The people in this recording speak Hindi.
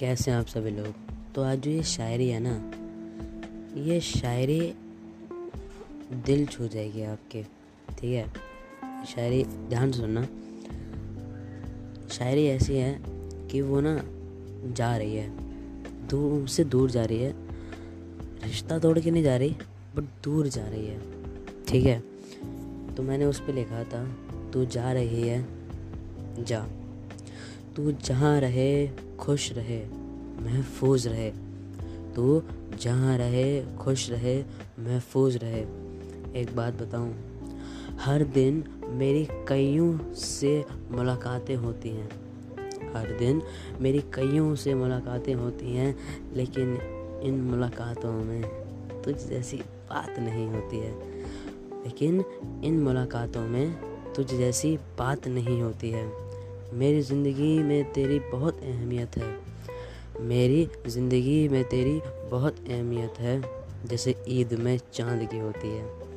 कैसे हैं आप सभी लोग? तो आज जो ये शायरी है ना, ये शायरी दिल छू जाएगी आपके, ठीक है? शायरी, ध्यान सुनना। शायरी ऐसी है कि वो ना जा रही है, दूर से दूर जा रही है। रिश्ता तोड़ के नहीं जा रही बट दूर जा रही है, ठीक है? तो मैंने उस पर लिखा था, तू जा रही है, जा। तू जहाँ रहे, खुश रहे, महफूज रहे। तू जहाँ रहे, खुश रहे, महफूज रहे। एक बात बताऊँ, हर दिन मेरी कईयों से मुलाकातें होती हैं। हर दिन मेरी कईयों से मुलाकातें होती हैं, लेकिन इन मुलाकातों में तुझ जैसी बात नहीं होती है। लेकिन इन मुलाकातों में तुझ जैसी बात नहीं होती है। मेरी ज़िंदगी में तेरी बहुत अहमियत है। मेरी ज़िंदगी में तेरी बहुत अहमियत है, जैसे ईद में चाँद की होती है।